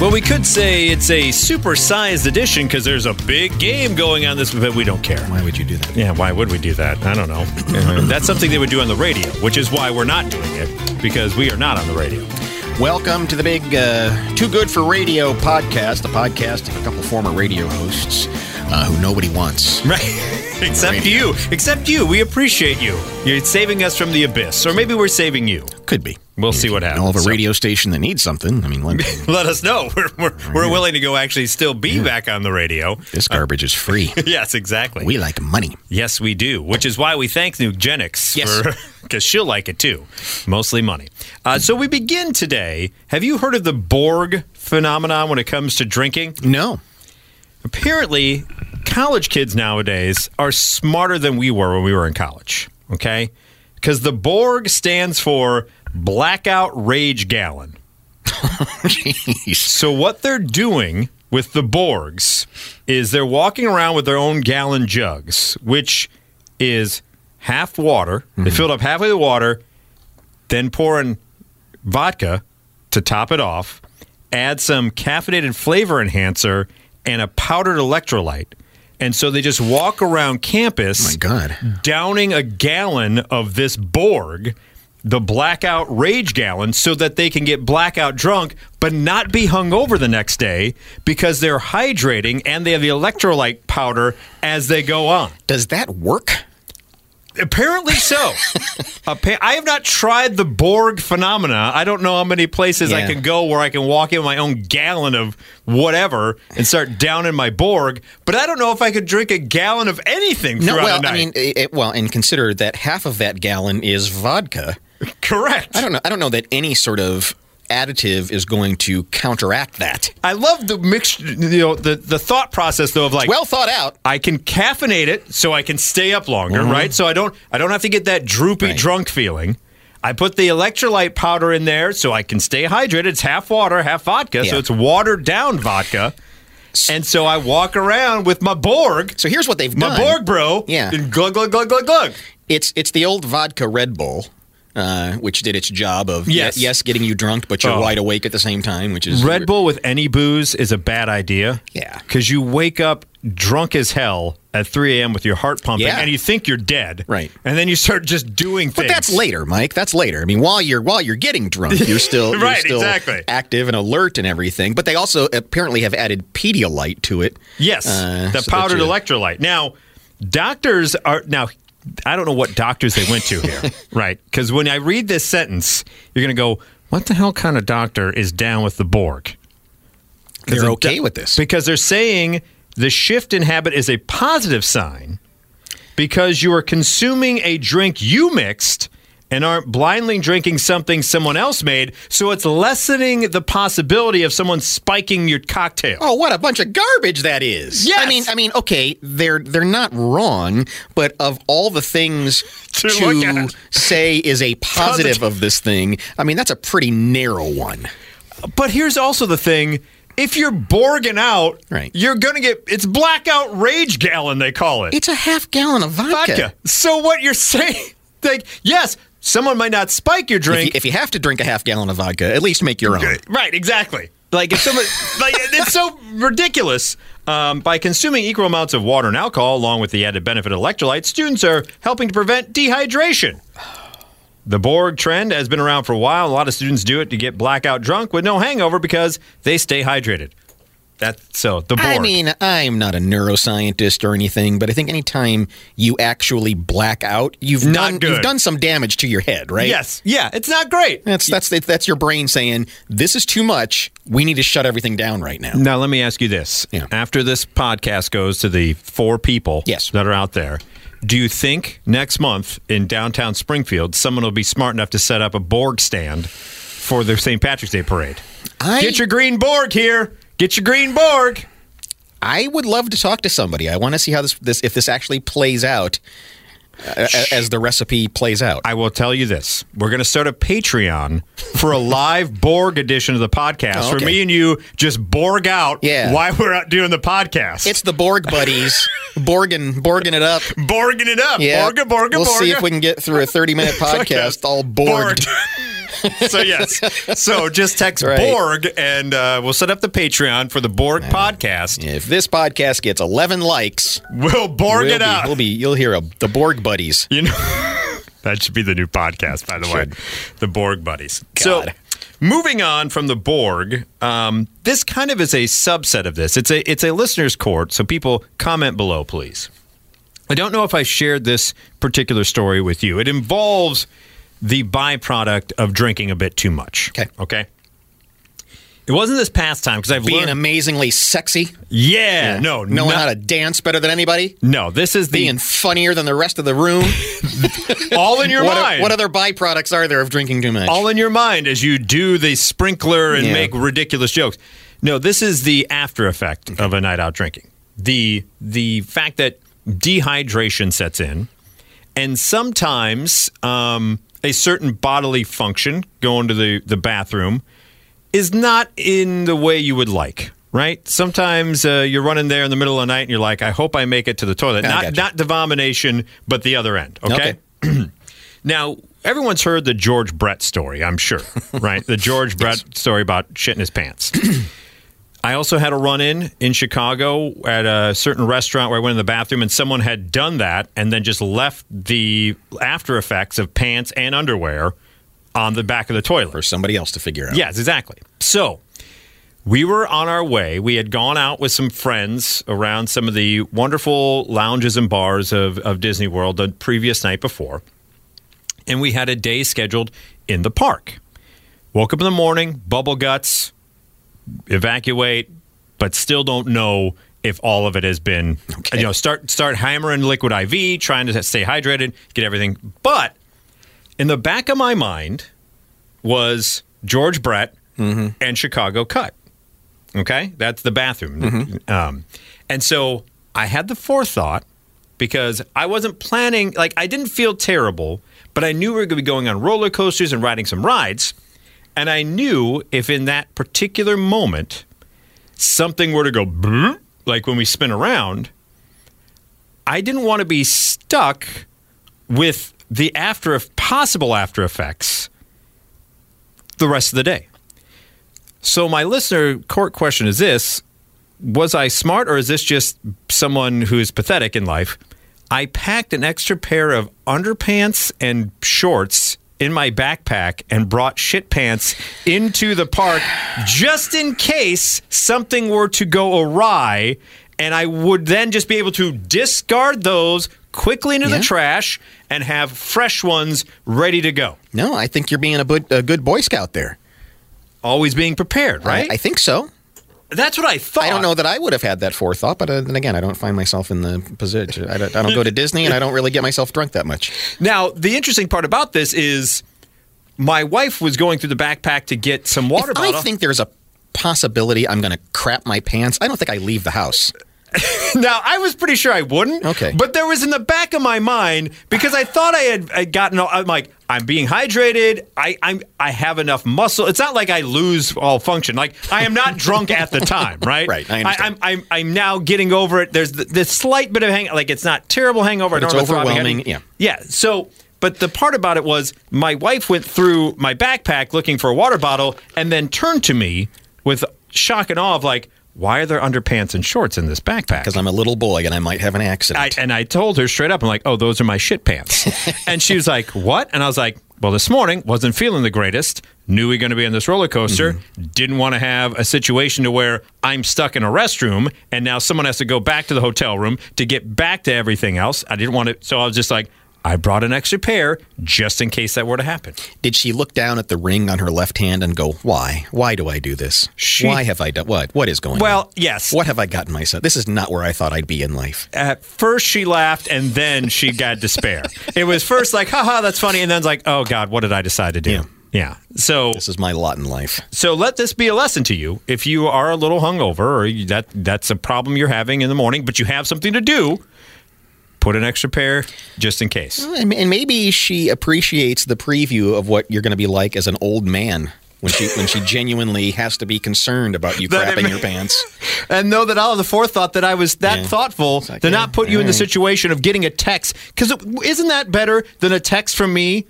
Well, we could say it's a supersized edition because there's a big game going on this, but we don't care. Why would you do that? Yeah, why would we do that? I don't know. That's something they would do on the radio, which is why we're not doing it because we are not on the radio. Welcome to the big uh, Too Good for Radio podcast, a podcast of a couple former radio hosts uh, who nobody wants. Right. Except you. Except you. We appreciate you. You're saving us from the abyss. Or maybe we're saving you. Could be. We'll see what happens. Know of a radio station that needs something. I mean, let, Let us know. We're, we're, we're willing to go actually still be back on the radio. this garbage is free. Yes, exactly. We like money. Yes, we do, which is why we thank Nugenix Yes. because she'll like it too. Mostly money. Uh, so we begin today. Have you heard of the Borg phenomenon when it comes to drinking? No. Apparently, college kids nowadays are smarter than we were when we were in college. Okay, because the Borg stands for blackout rage gallon. So what they're doing with the Borgs is they're walking around with their own gallon jugs, which is half water. They mm-hmm. filled up halfway the water, then pour in vodka to top it off, add some caffeinated flavor enhancer and a powdered electrolyte. And so they just walk around campus Oh My God. downing a gallon of this Borg, the blackout rage gallon, so that they can get blackout drunk, but not be hungover the next day because they're hydrating and they have the electrolyte powder as they go on. Does that work? Apparently so. I have not tried the Borg phenomena. I don't know how many places I can go where I can walk in my own gallon of whatever and start downing my Borg. But I don't know if I could drink a gallon of anything No. throughout Well, the night. I mean, it- well, and consider that half of that gallon is vodka. Correct. I don't know. I don't know that any sort of additive is going to counteract that. I love the mix. You know, the the thought process though of like, Well thought out. I can caffeinate it so I can stay up longer, right? So I don't I don't have to get that droopy Mm-hmm. Right. drunk feeling. I put the electrolyte powder in there so I can stay hydrated. It's half water, half vodka, so it's watered down vodka. And so I walk around with my Borg, So here's what they've my done. Borg bro, Yeah. and glug glug glug glug glug. It's it's the old vodka Red Bull, uh, which did its job of Yes. ye- yes, getting you drunk, but you're Oh. wide awake at the same time, which is Red Bull with any booze is a bad idea. Yeah. Because you wake up drunk as hell at 3 a.m. with your heart pumping Yeah. and you think you're dead. Right. And then you start just doing But things. But that's later, Mike. That's later. I mean, while you're while you're getting drunk, you're still you're Right, still exactly. active and alert and everything. But they also apparently have added Pedialyte to it. Yes. Uh, the so powdered electrolyte. Now, doctors are. Now, I don't know what doctors they went to here. right. Because when I read this sentence, you're going to go, what the hell kind of doctor is down with the Borg? They're okay do- with this. because they're saying the shift in habit is a positive sign because you are consuming a drink you mixed and aren't blindly drinking something someone else made. So it's lessening the possibility of someone spiking your cocktail. Oh, what a bunch of garbage that is! Yes! I mean, I mean, okay, they're they're not wrong, but of all the things To to, say is a positive of this thing, I mean, that's a pretty narrow one. But here's also the thing. If you're borging out, Right. you're going to get it's blackout rage gallon they call it. It's a half gallon of vodka. vodka. So what you're saying like yes, someone might not spike your If you, drink. if you have to drink a half gallon of vodka, at least make your own. right, exactly. Like if someone like it's so ridiculous. Um, by consuming equal amounts of water and alcohol along with the added benefit of electrolytes, students are helping to prevent dehydration. The Borg trend has been around for a while. A lot of students do it to get blackout drunk with no hangover because they stay hydrated. That's so the Borg. I mean, I'm not a neuroscientist or anything, but I think anytime you actually black out, you've Not done good. you've done some damage to your head, right? yes, yeah, it's not great. That's that's that's your brain saying this is too much. We need to shut everything down right now. Now, let me ask you this. Yeah. After this podcast goes to the four people Yes. that are out there, do you think next month in downtown Springfield, someone will be smart enough to set up a Borg stand for the St. Patrick's Day parade? I Get your green Borg here. Get your green Borg. I would love to talk to somebody. I want to see how this this if this actually plays out uh, as the recipe plays out. I will tell you this. We're going to start a Patreon for a live Borg edition of the podcast Oh, for okay. me and you just Borg out Yeah. while we're out doing the podcast. it's the Borg buddies, Borging Borging it up. Borging it up. Yeah, Borga, Borga, we'll Borga. see if we can get through a thirty minute podcast all Borged. so yes. So just text Right. Borg, and uh, we'll set up the Patreon for the Borg podcast. If this podcast gets 11 likes, We'll Borg we'll it be, out. we'll be you'll hear a, the Borg buddies. You know, that should be the new podcast, by the way. The Borg Buddies. God. So, moving on from the Borg, um, this kind of is a subset of this. It's a it's a listener's court. So, people comment below, please. I don't know if I shared this particular story with you. It involves the byproduct of drinking a bit too much. Okay. Okay. It wasn't this past time because I've Being learned. amazingly sexy, yeah, no, knowing no, how to dance better than anybody, no. This is the being funnier than the rest of the room. all in your what, mind. what other byproducts are there of drinking too much? all in your mind as you do the sprinkler and Yeah. make ridiculous jokes. No, this is the after effect of a night out drinking. The the fact that dehydration sets in, and sometimes um, a certain bodily function, going to the, the bathroom, is not in the way you would like. Right? Sometimes uh, you're running there in the middle of the night and you're like, I hope I make it to the toilet. Not not the vomination, but the other end. Okay. Now, everyone's heard the George Brett story, I'm sure, right? The George Brett story about shitting his pants. I also had a run in in Chicago at a certain restaurant where I went in the bathroom and someone had done that and then just left the after effects of pants and underwear on the back of the toilet. for somebody else to figure out. Yes, exactly. So we were on our way. We had gone out with some friends around some of the wonderful lounges and bars of, of Disney World the previous night before. And we had a day scheduled in the park. Woke up in the morning, bubble guts, evacuate, but still don't know if all of it has been Okay. you know start start hammering liquid IV, trying to stay hydrated, get everything. But in the back of my mind was George Brett and Chicago Cut. Okay, that's the bathroom. Um, and so I had the forethought because I wasn't planning. Like I didn't feel terrible, but I knew we were going to be going on roller coasters and riding some rides. And I knew if in that particular moment something were to go like when we spin around, I didn't want to be stuck with the after possible after effects the rest of the day. So my listener court question is this: Was I smart, or is this just someone who is pathetic in life? I packed an extra pair of underpants and shorts in my backpack and brought shit pants into the park just in case something were to go awry and I would then just be able to discard those quickly into Yeah. the trash and have fresh ones ready to go. No, I think you're being a, good- a good Boy Scout there. Always being prepared, right? I, I think so. That's what I thought. I don't know that I would have had that forethought, but uh, then again, I don't find myself in the position. I don't, I don't go to Disney, and I don't really get myself drunk that much. Now, the interesting part about this is my wife was going through the backpack to get some water If bottle. I think there's a possibility I'm going to crap my pants. I don't think I leave the house. now, I was pretty sure I wouldn't. Okay. But there was in the back of my mind because I thought I had I'd gotten. all- I'm like, I'm being hydrated. I I'm I have enough muscle. It's not like I lose all function. Like I am not drunk at the time, right? Right, I I, I'm I'm I'm now getting over it. There's th- this slight bit of hang. Like it's not terrible hangover. I But don't it's have a throbbing overwhelming, yeah. Yeah. So. But the part about it was my wife went through my backpack looking for a water bottle and then turned to me with shock and awe of like, why are there underpants and shorts in this backpack? Because I'm a little boy and I might have an I, accident. and I told her straight up, I'm like, oh, those are my shit pants. and she was like, what? And I was like, well, this morning wasn't feeling the greatest. Knew we were going to be on this roller coaster. Mm-hmm. Didn't want to have a situation to where I'm stuck in a restroom and now someone has to go back to the hotel room to get back to everything else. I didn't want to. So I was just like, I brought an extra pair just in case that were to happen. Did she look down at the ring on her left hand and go, "Why? Why do I do this? She- Why have I done what? What is going on? Well, yes. What have I gotten myself? This is not where I thought I'd be in life." At first, she laughed and then she got despair. It was first like, haha, that's funny. And then it's like, oh, God, what did I decide to do? Yeah. yeah. So This is my lot in life. So let this be a lesson to you. If you are a little hungover or you, that that's a problem you're having in the morning, but you have something to do, put an extra pair just in case. And maybe she appreciates the preview of what you're going to be like as an old man when she when she genuinely has to be concerned about you That crapping your pants. And know that I'll have the forethought that I was that Yeah. thoughtful like, to yeah, not put you in the situation of getting a text. Because isn't that better than a text from me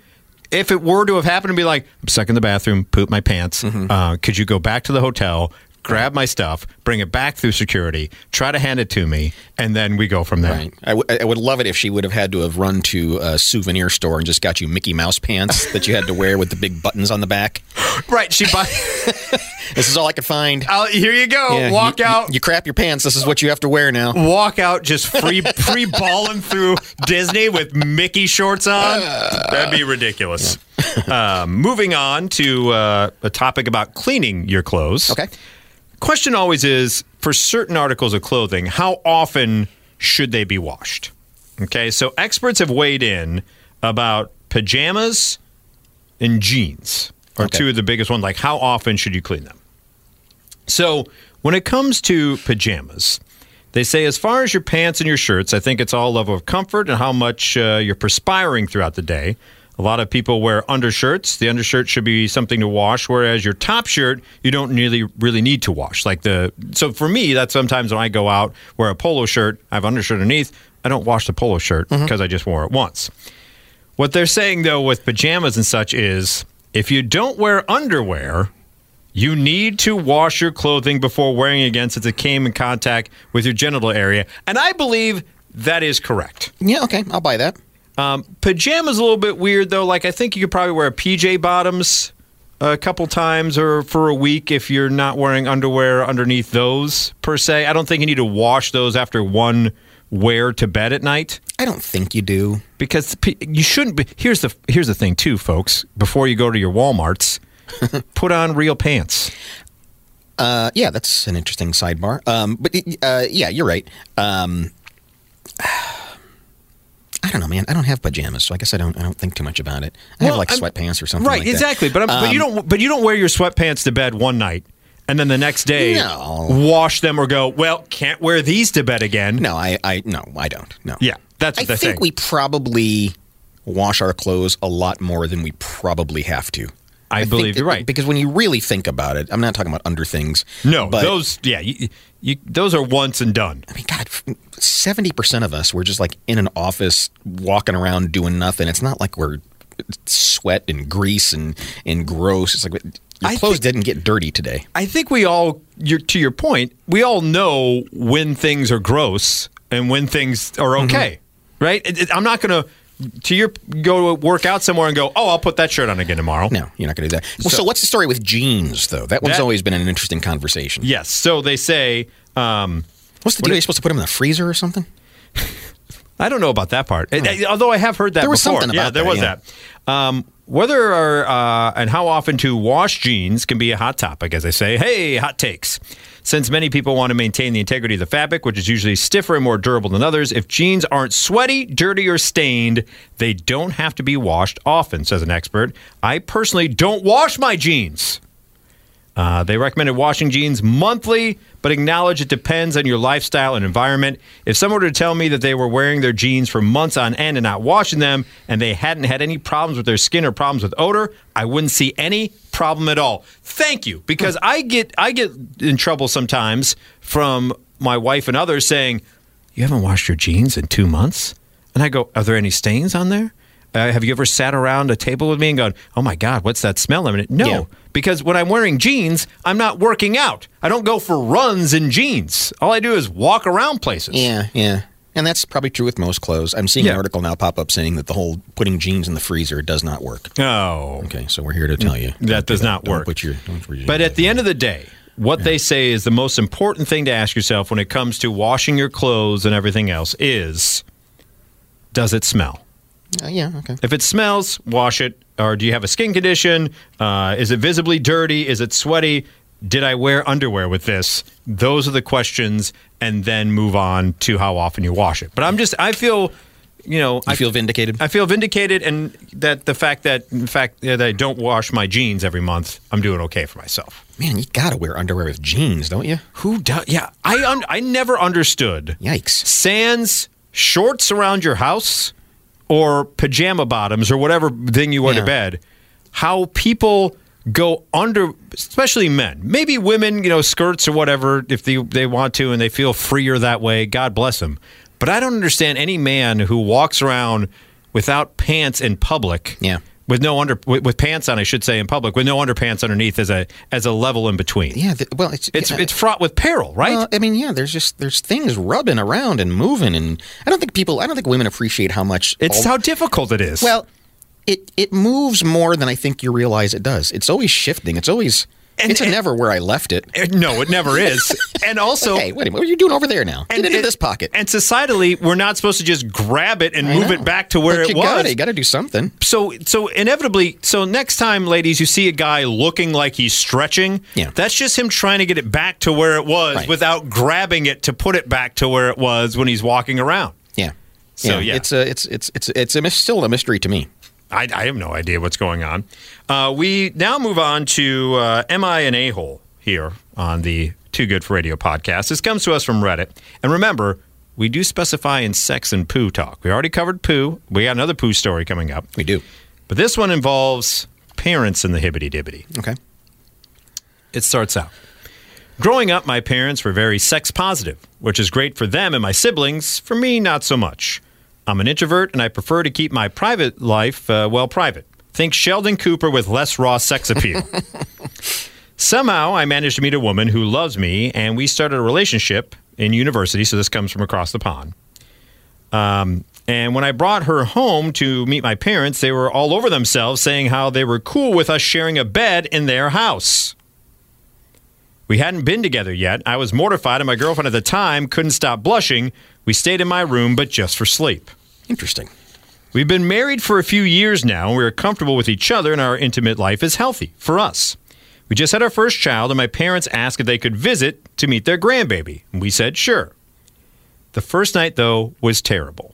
if it were to have happened to be like, I'm stuck in the bathroom, poop my pants, Mm-hmm. uh, could you go back to the hotel, grab my stuff, bring it back through security, try to hand it to me, and then we go from there? Right. I, w- I would love it if she would have had to have run to a souvenir store and just got you Mickey Mouse pants that you had to wear with the big buttons on the back. Right. She buy. This is all I could find. I'll, here you go. Yeah, walk you, out. You, you crap your pants. This is what you have to wear now. walk out just free free balling through Disney with Mickey shorts on. That'd be ridiculous. Um, moving on to uh, a topic about cleaning your clothes. Okay. Question always is for certain articles of clothing, how often should they be washed? Okay, so experts have weighed in about pajamas and jeans are Okay. two of the biggest ones. Like, how often should you clean them? So, when it comes to pajamas, they say as far as your pants and your shirts, I think it's all level of comfort and how much uh, you're perspiring throughout the day. A lot of people wear undershirts. The undershirt should be something to wash, whereas your top shirt you don't really really need to wash. Like the so for me, that's sometimes when I go out wear a polo shirt, I have undershirt underneath. I don't wash the polo shirt mm-hmm. because I just wore it once. What they're saying though with pajamas and such is if you don't wear underwear, you need to wash your clothing before wearing it again since it came in contact with your genital area. And I believe that is correct. Yeah, okay. I'll buy that. Um, pajamas a little bit weird though. Like I think you could probably wear PJ bottoms a couple times or for a week if you're not wearing underwear underneath those per se. I don't think you need to wash those after one wear to bed at night I don't think you do. because you shouldn't be. Here's the here's the thing too, folks. Before you go to your WalMarts, put on real pants. Uh, yeah, that's an interesting sidebar. Um, but uh, yeah, you're right. Um, I don't know, man. I don't have pajamas, so I guess I don't. I don't think too much about it. I have like I'm- sweatpants or something. Right, like that. exactly. But I'm, but you um, don't but you don't wear your sweatpants to bed one night and then the next day No. wash them or go, well, can't wear these to bed again. No, I, I, no, I don't. No. Yeah, that's I think thing. we probably wash our clothes a lot more than we probably have to. I think believe you're right. because when you really think about it, I'm not talking about under things. No, but those yeah, you, you, those are once and done. I mean, God, seventy percent of us we're just like in an office walking around doing nothing. It's not like we're sweat and grease and and gross. It's like your I clothes think- didn't get dirty today. I think we all, you're, to your point, we all know when things are gross and when things are Mm-hmm. okay, right? It- it- I'm not going to, to your go to work out somewhere and go, oh, I'll put that shirt on again tomorrow. No, you're not going to do that. Well, so, what's the story with jeans though? That one's That- always been an interesting conversation. Yes. So they say, um, What's the deal? Are you supposed to put them in the freezer or something? I don't know about that part. Eh, Although I have heard that There was before. something yeah, about there that, was yeah. that. Um, whether or uh, and how often to wash jeans can be a hot topic, as I say. Hey, hot takes. Since many people want to maintain the integrity of the fabric, which is usually stiffer and more durable than others, if jeans aren't sweaty, dirty, or stained, they don't have to be washed often, says an expert. I personally don't wash my jeans. Uh, they recommended washing jeans monthly, but acknowledge it depends on your lifestyle and environment. If someone were to tell me that they were wearing their jeans for months on end and not washing them, and they hadn't had any problems with their skin or problems with odor, I wouldn't see any problem at all. Thank you, because I get I get in trouble sometimes from my wife and others saying, "You haven't washed your jeans in two months," and I go, "Are there any stains on there?" Uh, have you ever sat around a table with me and gone, "Oh my God, what's that smell?" I mean, no, Yeah. Because when I'm wearing jeans, I'm not working out. I don't go for runs in jeans. All I do is walk around places. Yeah, yeah. And that's probably true with most clothes. I'm seeing Yeah. an article now pop up saying that the whole putting jeans in the freezer does not work. Oh, Okay, so we're here to tell you that Don't do does not Don't work. Put your, don't your But at the end of the day, what they say is the most important thing to ask yourself when it comes to washing your clothes and everything else is does it smell? Uh, yeah, okay. If it smells, wash it. Or do you have a skin condition? Uh, is it visibly dirty? Is it sweaty? Did I wear underwear with this? Those are the questions, and then move on to how often you wash it. But I'm just, I feel, you know, You I feel vindicated? I feel vindicated, and that the fact that, in fact, that I don't wash my jeans every month, I'm doing okay for myself. Man, you gotta wear underwear with jeans, don't you? Who does? Yeah, I un- I never understood Yikes. sans shorts around your house or pajama bottoms or whatever thing you wear Yeah. to bed, how people go under, especially men, maybe women, you know, skirts or whatever, if they, they want to and they feel freer that way, God bless them. But I don't understand any man who walks around without pants in public Yeah. With no under with, with pants on, I should say, in public, with no underpants underneath as a as a level in between. Yeah, th- well, it's It's yeah. it's fraught with peril, right? Well, I mean, yeah. There's just there's things rubbing around and moving, and I don't think people, I don't think women appreciate how much it's all- how difficult it is. well, it it moves more than I think you realize it does. It's always shifting. It's always And- it's and- never where I left it. Eh, no, it never is. and also, hey, wait a minute, what are you doing over there now? Get into this pocket. And societally, we're not supposed to just grab it and I move know. it back to where But it you was. Gotta, you got to do something. so so inevitably so next time ladies you see a guy looking like he's stretching Yeah. that's just him trying to get it back to where it was Right. without grabbing it to put it back to where it was when he's walking around Yeah. So, yeah. it's a it's it's it's it's a still a mystery to me. I, I have no idea what's going on. Uh, we now move on to uh, Am I an A hole here on the Too Good for Radio podcast. This comes to us from Reddit. And remember, we do specify in sex and poo talk. We already covered poo. We got another poo story coming up. We do. But this one involves parents in the hibbity dibbity. Okay. It starts out. Growing up, my parents were very sex positive, which is great for them and my siblings. For me, not so much. I'm an introvert and I prefer to keep my private life, uh, well, private. Think Sheldon Cooper with less raw sex appeal. Somehow, I managed to meet a woman who loves me, and we started a relationship in university. So, this comes from across the pond. Um, and when I brought her home to meet my parents, they were all over themselves saying how they were cool with us sharing a bed in their house. We hadn't been together yet. I was mortified, and my girlfriend at the time couldn't stop blushing. We stayed in my room, but just for sleep. Interesting. We've been married for a few years now, and we are comfortable with each other, and our intimate life is healthy for us. We just had our first child, and my parents asked if they could visit to meet their grandbaby. And we said sure. The first night, though, was terrible.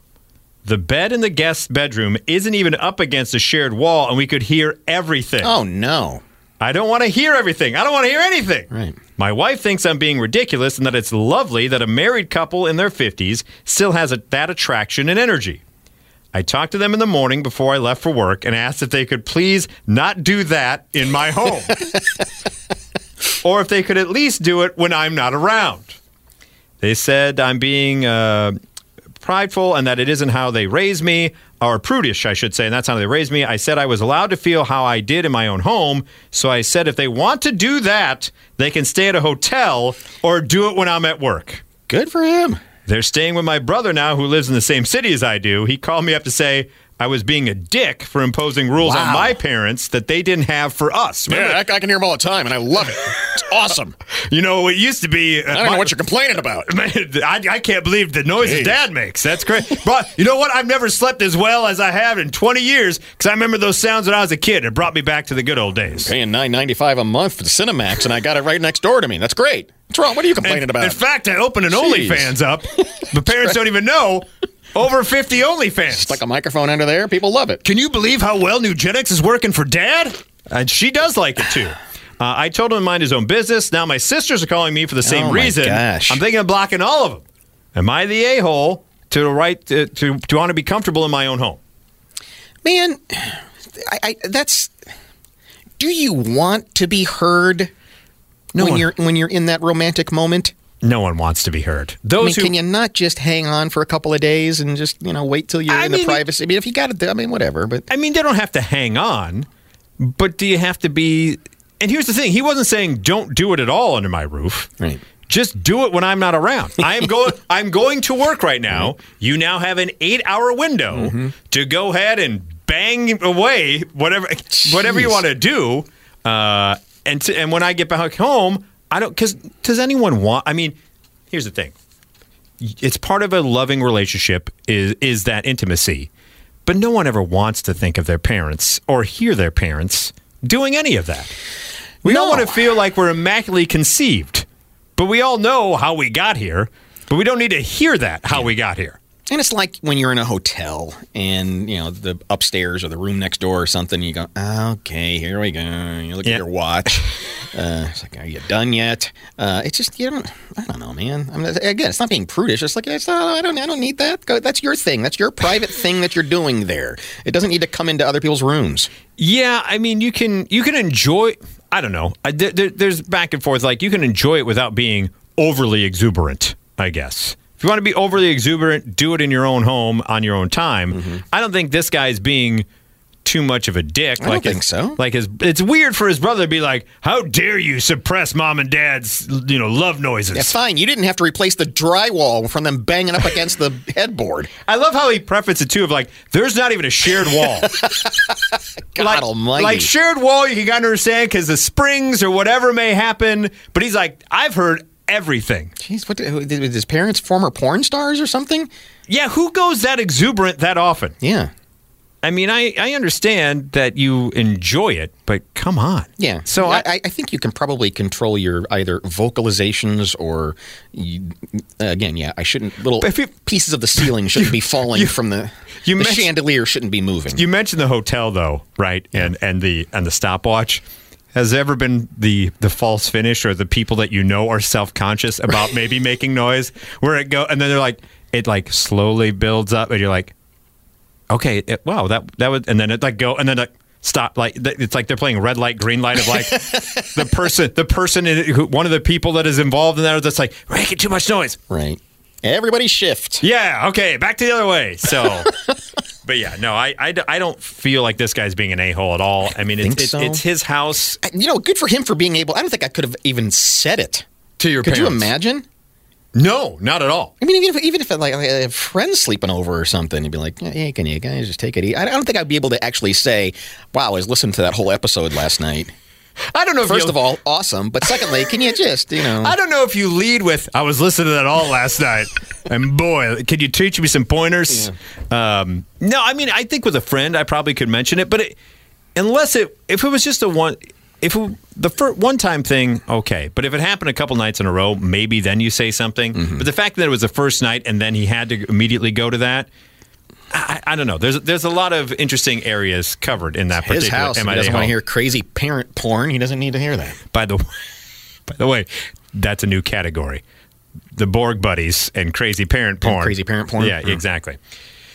The bed in the guest bedroom isn't even up against a shared wall, and we could hear everything. Oh no. I don't want to hear everything. I don't want to hear anything. Right. My wife thinks I'm being ridiculous and that it's lovely that a married couple in their 50s still has a, that attraction and energy. I talked to them in the morning before I left for work and asked if they could please not do that in my home. or if they could at least do it when I'm not around. They said I'm being uh, prideful and that it isn't how they raised me, or prudish, I should say, and that's how they raised me. I said I was allowed to feel how I did in my own home. So I said if they want to do that, they can stay at a hotel or do it when I'm at work. Good for him. They're staying with my brother now who lives in the same city as I do. He called me up to say I was being a dick for imposing rules on my parents that they didn't have for us. Remember- Yeah, I, I can hear them all the time, and I love it. It's awesome. You know, it used to be. uh, I don't know what you're complaining about. Man, I, I can't believe the noises Jeez. Dad makes. That's great. But you know what? I've never slept as well as I have in 20 years because I remember those sounds when I was a kid. It brought me back to the good old days. Paying nine ninety five a month for the Cinemax, and I got it right next door to me. That's great. What's wrong? What are you complaining about? In fact, I opened an Jeez. OnlyFans up, but parents don't even know. Over 50 OnlyFans. Stuck a microphone under there. People love it. Can you believe how well Nugenix is working for Dad? And she does like it too. Uh, I told him to mind his own business. Now my sisters are calling me for the same Oh, reason. gosh. I'm thinking of blocking all of them. Am I the a hole to right to, to to want to be comfortable in my own home? Man, I, I that's. Do you want to be heard No when one- you're when you're in that romantic moment? No one wants to be. I Those mean, who can you not just hang on for a couple of days and just you know wait till you're I in the privacy? I mean, if you got it, I mean, whatever. But I mean, they don't have to hang on, but do you have to be? And here's the thing: he wasn't saying don't do it at all under my roof. Right. Just do it when I'm not around. I am going. I'm going to work right now. You now have an eight-hour window to go ahead and bang away whatever whatever you want to do. Uh, and to, and when I get back home, I don't because does anyone want? I mean, here's the thing: it's part of a loving relationship is is that intimacy, but no one ever wants to think of their parents or hear their parents doing any of that. We don't want to feel like we're immaculately conceived, but we all know how we got here. But we don't need to hear that how we got here. And it's like when you're in a hotel and, you know, the upstairs or the room next door or something, you go, okay, here we go. You look Yeah. at your watch. Uh, it's like, are you done yet? Uh, it's just, you don't, I don't know, man. I mean, again, it's not being prudish. It's like, it's not, I, don't, I don't need that. Go, that's your thing. That's your private thing that you're doing there. It doesn't need to come into other people's rooms. Yeah, I mean, you can you can enjoy. I don't know. I, there, there- there's back and forth. Like you can enjoy it without being overly exuberant. I guess if you want to be overly exuberant, do it in your own home on your own time. Mm-hmm. I don't think this guy's being too much of a dick. I don't his- think so. Like his, it's weird for his brother to be like, "How dare you suppress mom and dad's, you know, love noises." Yeah, fine. You didn't have to replace the drywall from them banging up against the headboard. I love how he prefaced it too of like, "There's not even a shared wall." God like, almighty. Like shared wall, you can kind of understand because the springs or whatever may happen. But he's like, I've heard everything. Jeez, what did, did his parents former porn stars or something? Yeah, who goes that exuberant that often? Yeah. I mean, I, I understand that you enjoy it, but come on. Yeah. So I, I, I think you can probably control your either vocalizations or, you, uh, again, yeah, I shouldn't, little you- pieces of the ceiling shouldn't be falling you- from the, you the chandelier shouldn't be moving. you mentioned the hotel though, right? And and the and the stopwatch. Has there ever been the the false finish or the people that you know are self conscious about maybe making noise where it go and then they're like it like slowly builds up and you're like, okay, it, wow that that would and then it like go and then like stop like it's like they're playing red light green light of like the person the person in who, one of the people that is involved in that that's like we're making too much noise. right. Everybody shift. Yeah, okay, back to the other way. So, but yeah, no, I, I, I don't feel like this guy's being an a hole at all. I mean, it's, Think it's, so? it's his house. You know, good for him for being able, I don't think I could have even said it. To your Could you imagine? No, not at all. I mean, even if even if like I have friends sleeping over or something, you'd be like, "Hey, can you guys just take it easy?" I don't think I'd be able to actually say, "Wow, I was listening to that whole episode last night." I don't know. If First of all, awesome, but secondly, can you just you know? I don't know if you lead with "I was listening to that all last night," and boy, could you teach me some pointers? Um, no, I mean, I think with a friend, I probably could mention it, but it, unless it, if it was just a one, if it, the first one time thing, okay, but if it happened a couple nights in a row, maybe then you say something. Mm-hmm. But the fact that it was the first night and then he had to immediately go to that. I, I don't know. There's there's a lot of interesting areas covered in that His particular house. He MIA doesn't want to hear crazy parent porn. He doesn't need to hear that. By the by the way, that's a new category. The Borg buddies and crazy parent porn. crazy parent porn? Yeah, Hmm. exactly.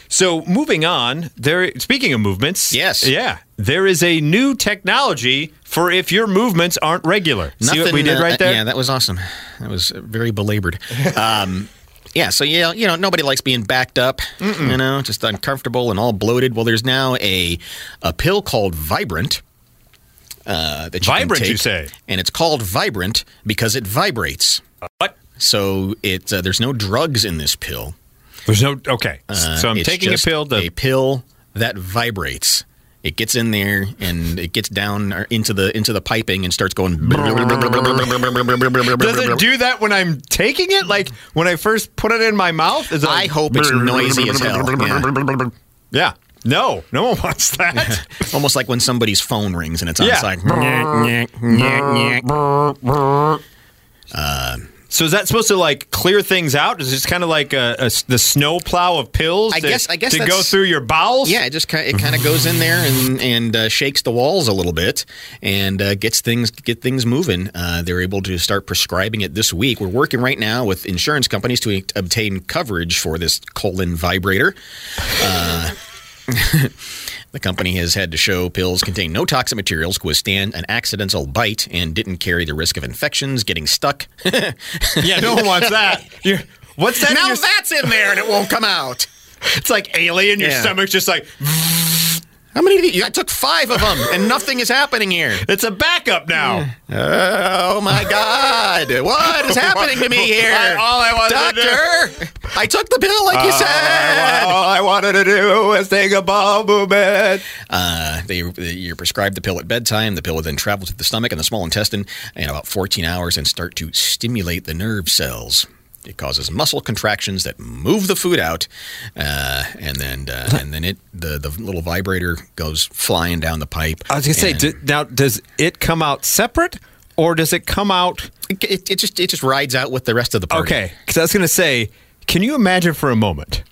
So moving on, there. Speaking of movements, Yes. yeah, there is a new technology for if your movements aren't regular. See what we did uh, right there? Yeah, that was awesome. That was very belabored. um, yeah, so yeah, you know, nobody likes being backed up. You know, just uncomfortable and all bloated. Well, there's now a a pill called Vibrant. Uh, that you Vibrant, you say? and it's called Vibrant because it vibrates. What? So it uh, there's no drugs in this pill. There's no okay. Uh, so I'm taking a pill to a pill that vibrates. It gets in there and it gets down into the into the piping and starts going. Does it do that when I'm taking it? Like when I first put it in my mouth? Is it I like- hope it's noisy as hell. Yeah. Yeah. No, no one wants that. Almost like when somebody's phone rings and it's on. Yeah. It's like. "Nyeh, nyeh, nyeh, nyeh." So is that supposed to like clear things out? Is it just kind of like a, a- the snow plow of pills? I to, guess- I guess to go through your bowels. Yeah, it just kind it kind of goes in there and and uh, shakes the walls a little bit and uh, gets things get things moving. Uh, they're able to start prescribing it this week. We're working right now with insurance companies to obtain coverage for this colon vibrator. The company has had to show pills contain no toxic materials, could withstand an accidental bite, and didn't carry the risk of infections, getting stuck. yeah. No one wants that. You're, what's that? in now your- that's in there and it won't come out. it's like alien. Your Yeah. stomach's just like How many? Did you, I took five of them, and nothing is happening here. it's a backup now. Oh my God! What is happening to me here? I- all I wanted to Doctor, I took the pill like you said. All I wanted to do was take a ball movement. Uh, they, you're prescribed the pill at bedtime. The pill will then travel to the stomach and the small intestine in about 14 hours and start to stimulate the nerve cells. It causes muscle contractions that move the food out, uh, and then uh, and then it the, the little vibrator goes flying down the pipe. I was gonna say, and d- now does it come out separate, or does it come out? it, it, just it just rides out with the rest of the party. Okay, because I was gonna say, can you imagine for a moment?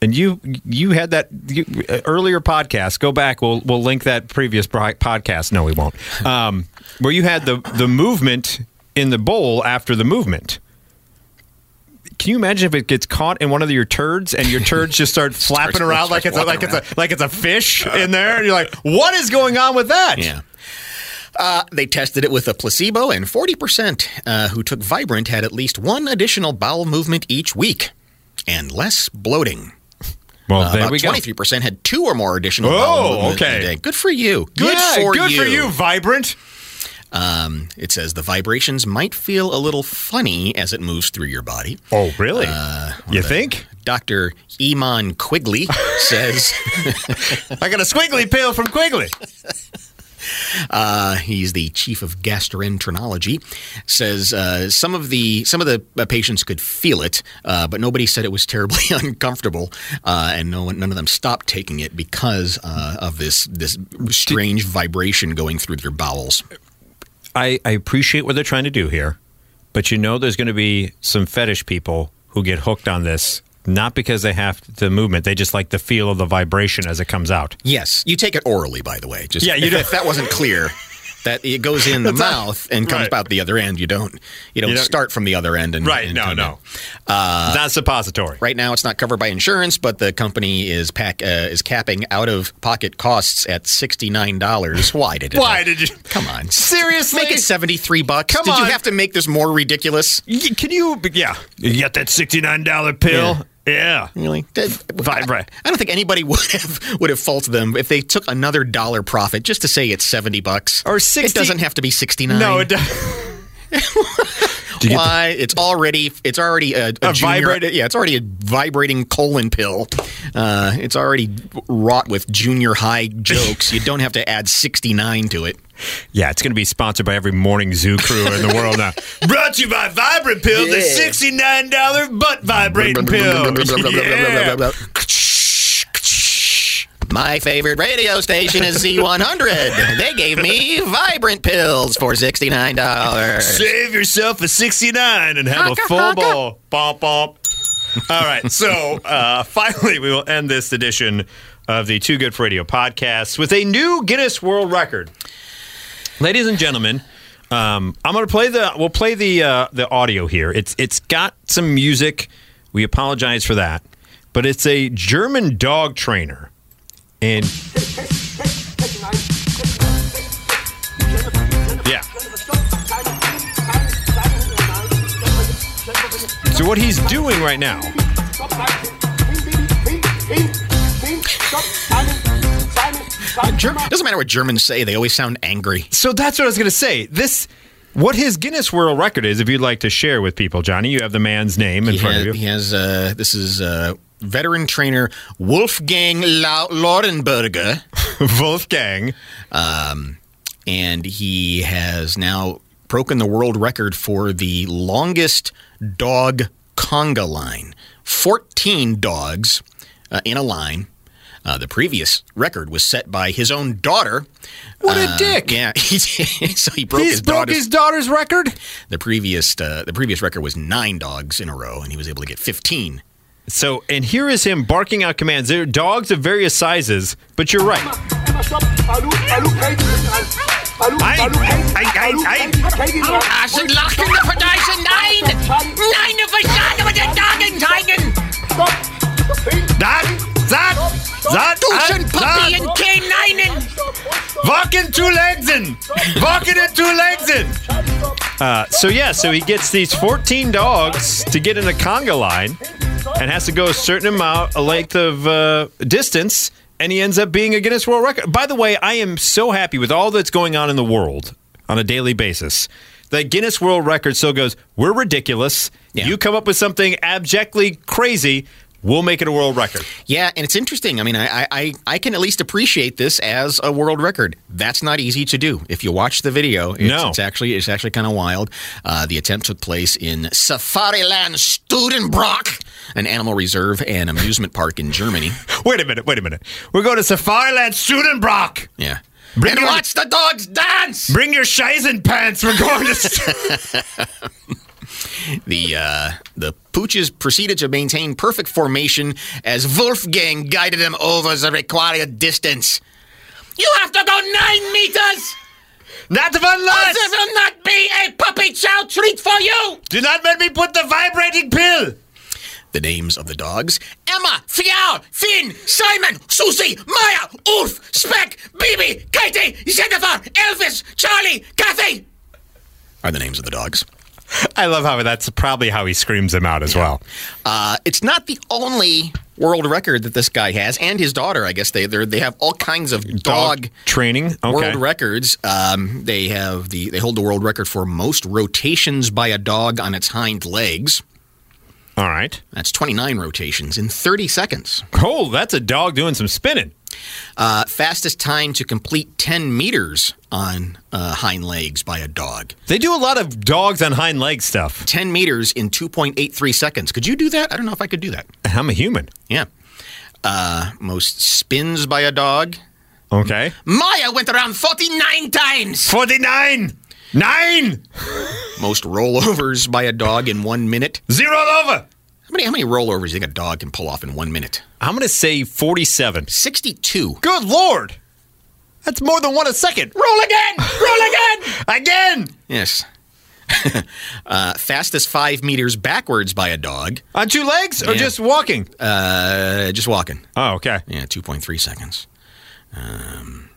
And you you had that you, uh, earlier podcast. Go back. We'll we'll link that previous podcast. No, we won't. Um, where you had the the movement in the bowl after the movement. Can you imagine if it gets caught in one of your turds and your turds just start flapping Starts- around like it's a, like it's a like it's a fish in there? And you're like, what is going on with that? Yeah. Uh, they tested it with a placebo, and 40% uh, who took Vibrant had at least one additional bowel movement each week and less bloating. Well, Uh, there about we go. 23% had two or more additional Oh, bowel movements okay. a day. Good for you. Good Yeah, for good you. for you, Vibrant. Um, it says the vibrations might feel a little funny as it moves through your body. Oh, really? Uh, you think? Dr. Eamonn Quigley says I got a squiggly pill from Quigley. uh, he's the chief of gastroenterology. Says uh, some of the some of the uh, patients could feel it, uh, but nobody said it was terribly uncomfortable, uh, and no one, none of them stopped taking it because uh, of this this strange vibration going through their bowels. I, I appreciate what they're trying to do here, but you know there's going to be some fetish people who get hooked on this, not because they have the movement, they just like the feel of the vibration as it comes out. Yes, you take it orally, by the way. Just Yeah, you if, if that wasn't clear. That it goes in the mouth and comes Right. out the other end. You don't. You don't, You don't- start from the other end and and no, no. Uh, Not suppository. Right now, it's not covered by insurance, but the company is pack uh, is capping out of pocket costs at sixty nine dollars. Why did it? Why did you? Come on, Seriously? make it seventy three bucks. Come did you have to make this more ridiculous? Y- Can you? Yeah. You got that $69 pill? Yeah. Really? Vibrate. I don't think anybody would have would have faulted them if they took another dollar profit just to say it's seventy bucks Or 60. It doesn't have to be sixty nine. No, it doesn't. Why? It's already it's already a, a, A junior, yeah, it's already a vibrating colon pill. Uh, it's already wrought with junior high jokes. you don't have to add sixty nine to it. Yeah, it's going to be sponsored by every morning zoo crew in the world now. Brought to you by Vibrant Pill, the $69 butt vibrating pill. Yeah. My favorite radio station is Z100. They gave me vibrant pills for sixty nine dollars. Save yourself a 69 and have a full bowl. Bump, bump. All right. So uh, finally, we will end this edition of the Too Good for Radio podcast with a new Guinness World Record. Ladies and gentlemen, um, I'm going to play the. We'll play the uh, the audio here. It's it's got some music. We apologize for that, but it's a German dog trainer, and yeah. So what he's doing right now doesn't matter what Germans say; they always sound angry. So that's what I was going to say. This, what his Guinness World Record is, if you'd like to share with people, Johnny, you have the man's name in He front has, of you. he has uh, this is uh, veteran trainer Wolfgang La- Lauenburger. Wolfgang. and he has now broken the world record for the longest dog conga line 14 dogs uh, in a line uh, the previous record was set by his own daughter. What a Uh, dick! Yeah, so he broke his broke daughter's. his daughter's record. the previous uh, the previous record was nine dogs in a row, and he was able to get 15. So, and here is him barking out commands. They're dogs of various sizes, but you're right. Duschen, und kein Neinen! Walking two legs in. Walking in two legs in. Uh, so yeah, so he gets these 14 dogs to get in the conga line, and has to go a certain amount, a length of uh, distance, and he ends up being a Guinness World Record. By the way, I am so happy with all that's going on in the world on a daily basis. The Guinness World Record still goes. We're ridiculous. Yeah. You come up with something abjectly crazy. We'll make it a world record. Yeah, and it's interesting. I mean, I, I, I can at least appreciate this as a world record. That's not easy to do. If you watch the video, it's, No. it's actually it's actually kind of wild. Uh, the attempt took place in Safariland Stukenbrock, an animal reserve and amusement park in Germany. Wait a minute. Wait a minute. We're going to Safariland Stukenbrock. Yeah. Bring and your- watch the dogs dance. Bring your Scheisen pants. We're going to. The uh, the pooches proceeded to maintain perfect formation as Wolfgang guided them over the required distance. You have to go nine meters! not one Or less. This will not be a puppy chow treat for you! Do not let me put the vibrating pill. The names of the dogs Emma, Fial, Finn, Simon, Susie, Maya, Ulf, Speck, Bibi, Katie, Jennifer, Elvis, Charlie, Kathy! are the names of the dogs. I love how that's probably how he screams them out as well. Uh, it's not the only world record that this guy has, and his daughter. I guess they they're- have all kinds of dog, training. Okay. world records. Um, they have the they hold the world record for most rotations by a dog on its hind legs. All right. That's 29 rotations in 30 seconds. Oh, that's a dog doing some spinning. Uh, fastest time to complete 10 meters on uh, hind legs by a dog. They do a lot of dogs on hind leg stuff. 10 meters in 2.83 seconds. Could you do that? I don't know if I could do that. I'm a human. Yeah. Uh, most spins by a dog. Okay. Maya went around 49 times. 49. Nine. Most rollovers by a dog in one minute. Zero over. How many, how many rollovers do you think a dog can pull off in one minute? I'm going to say 47. 62. Good Lord. That's more than one a second. Roll again. Roll again. Again. Yes. uh, fastest five meters backwards by a dog. On two legs or Yeah. just walking? Uh, just walking. Oh, okay. Yeah, 2.3 seconds.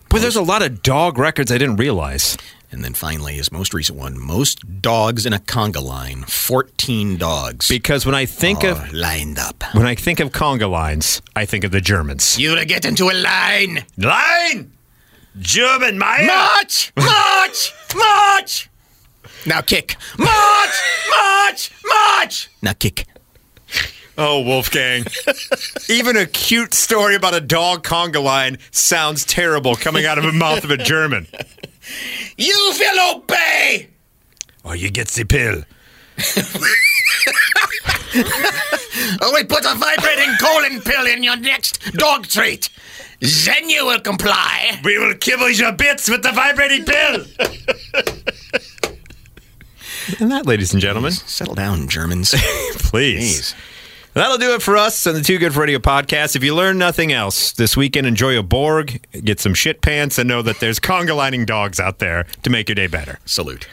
But there's a lot of dog records I didn't realize. And then finally, his most recent one most dogs in a conga line. 14 dogs. Because when I think of lined up. when I think of conga lines, I think of the Germans. You get into a line. Line. German. March. March. March. Now kick. March. March. March. Now kick. Oh, Wolfgang. Even a cute story about a dog conga line sounds terrible coming out of the mouth of a German. You will obey. Or oh, you get the pill. Or we put a vibrating colon pill in your next dog treat. Then you will comply. We will kibble your bits with the vibrating pill. and that, ladies and gentlemen, Settle down, Germans. please. Jeez. That'll do it for us and the Too Good for Radio podcast. If you learn nothing else this weekend, enjoy a Borg, get some shit pants, and know that there's conga lining dogs out there to make your day better. Salute.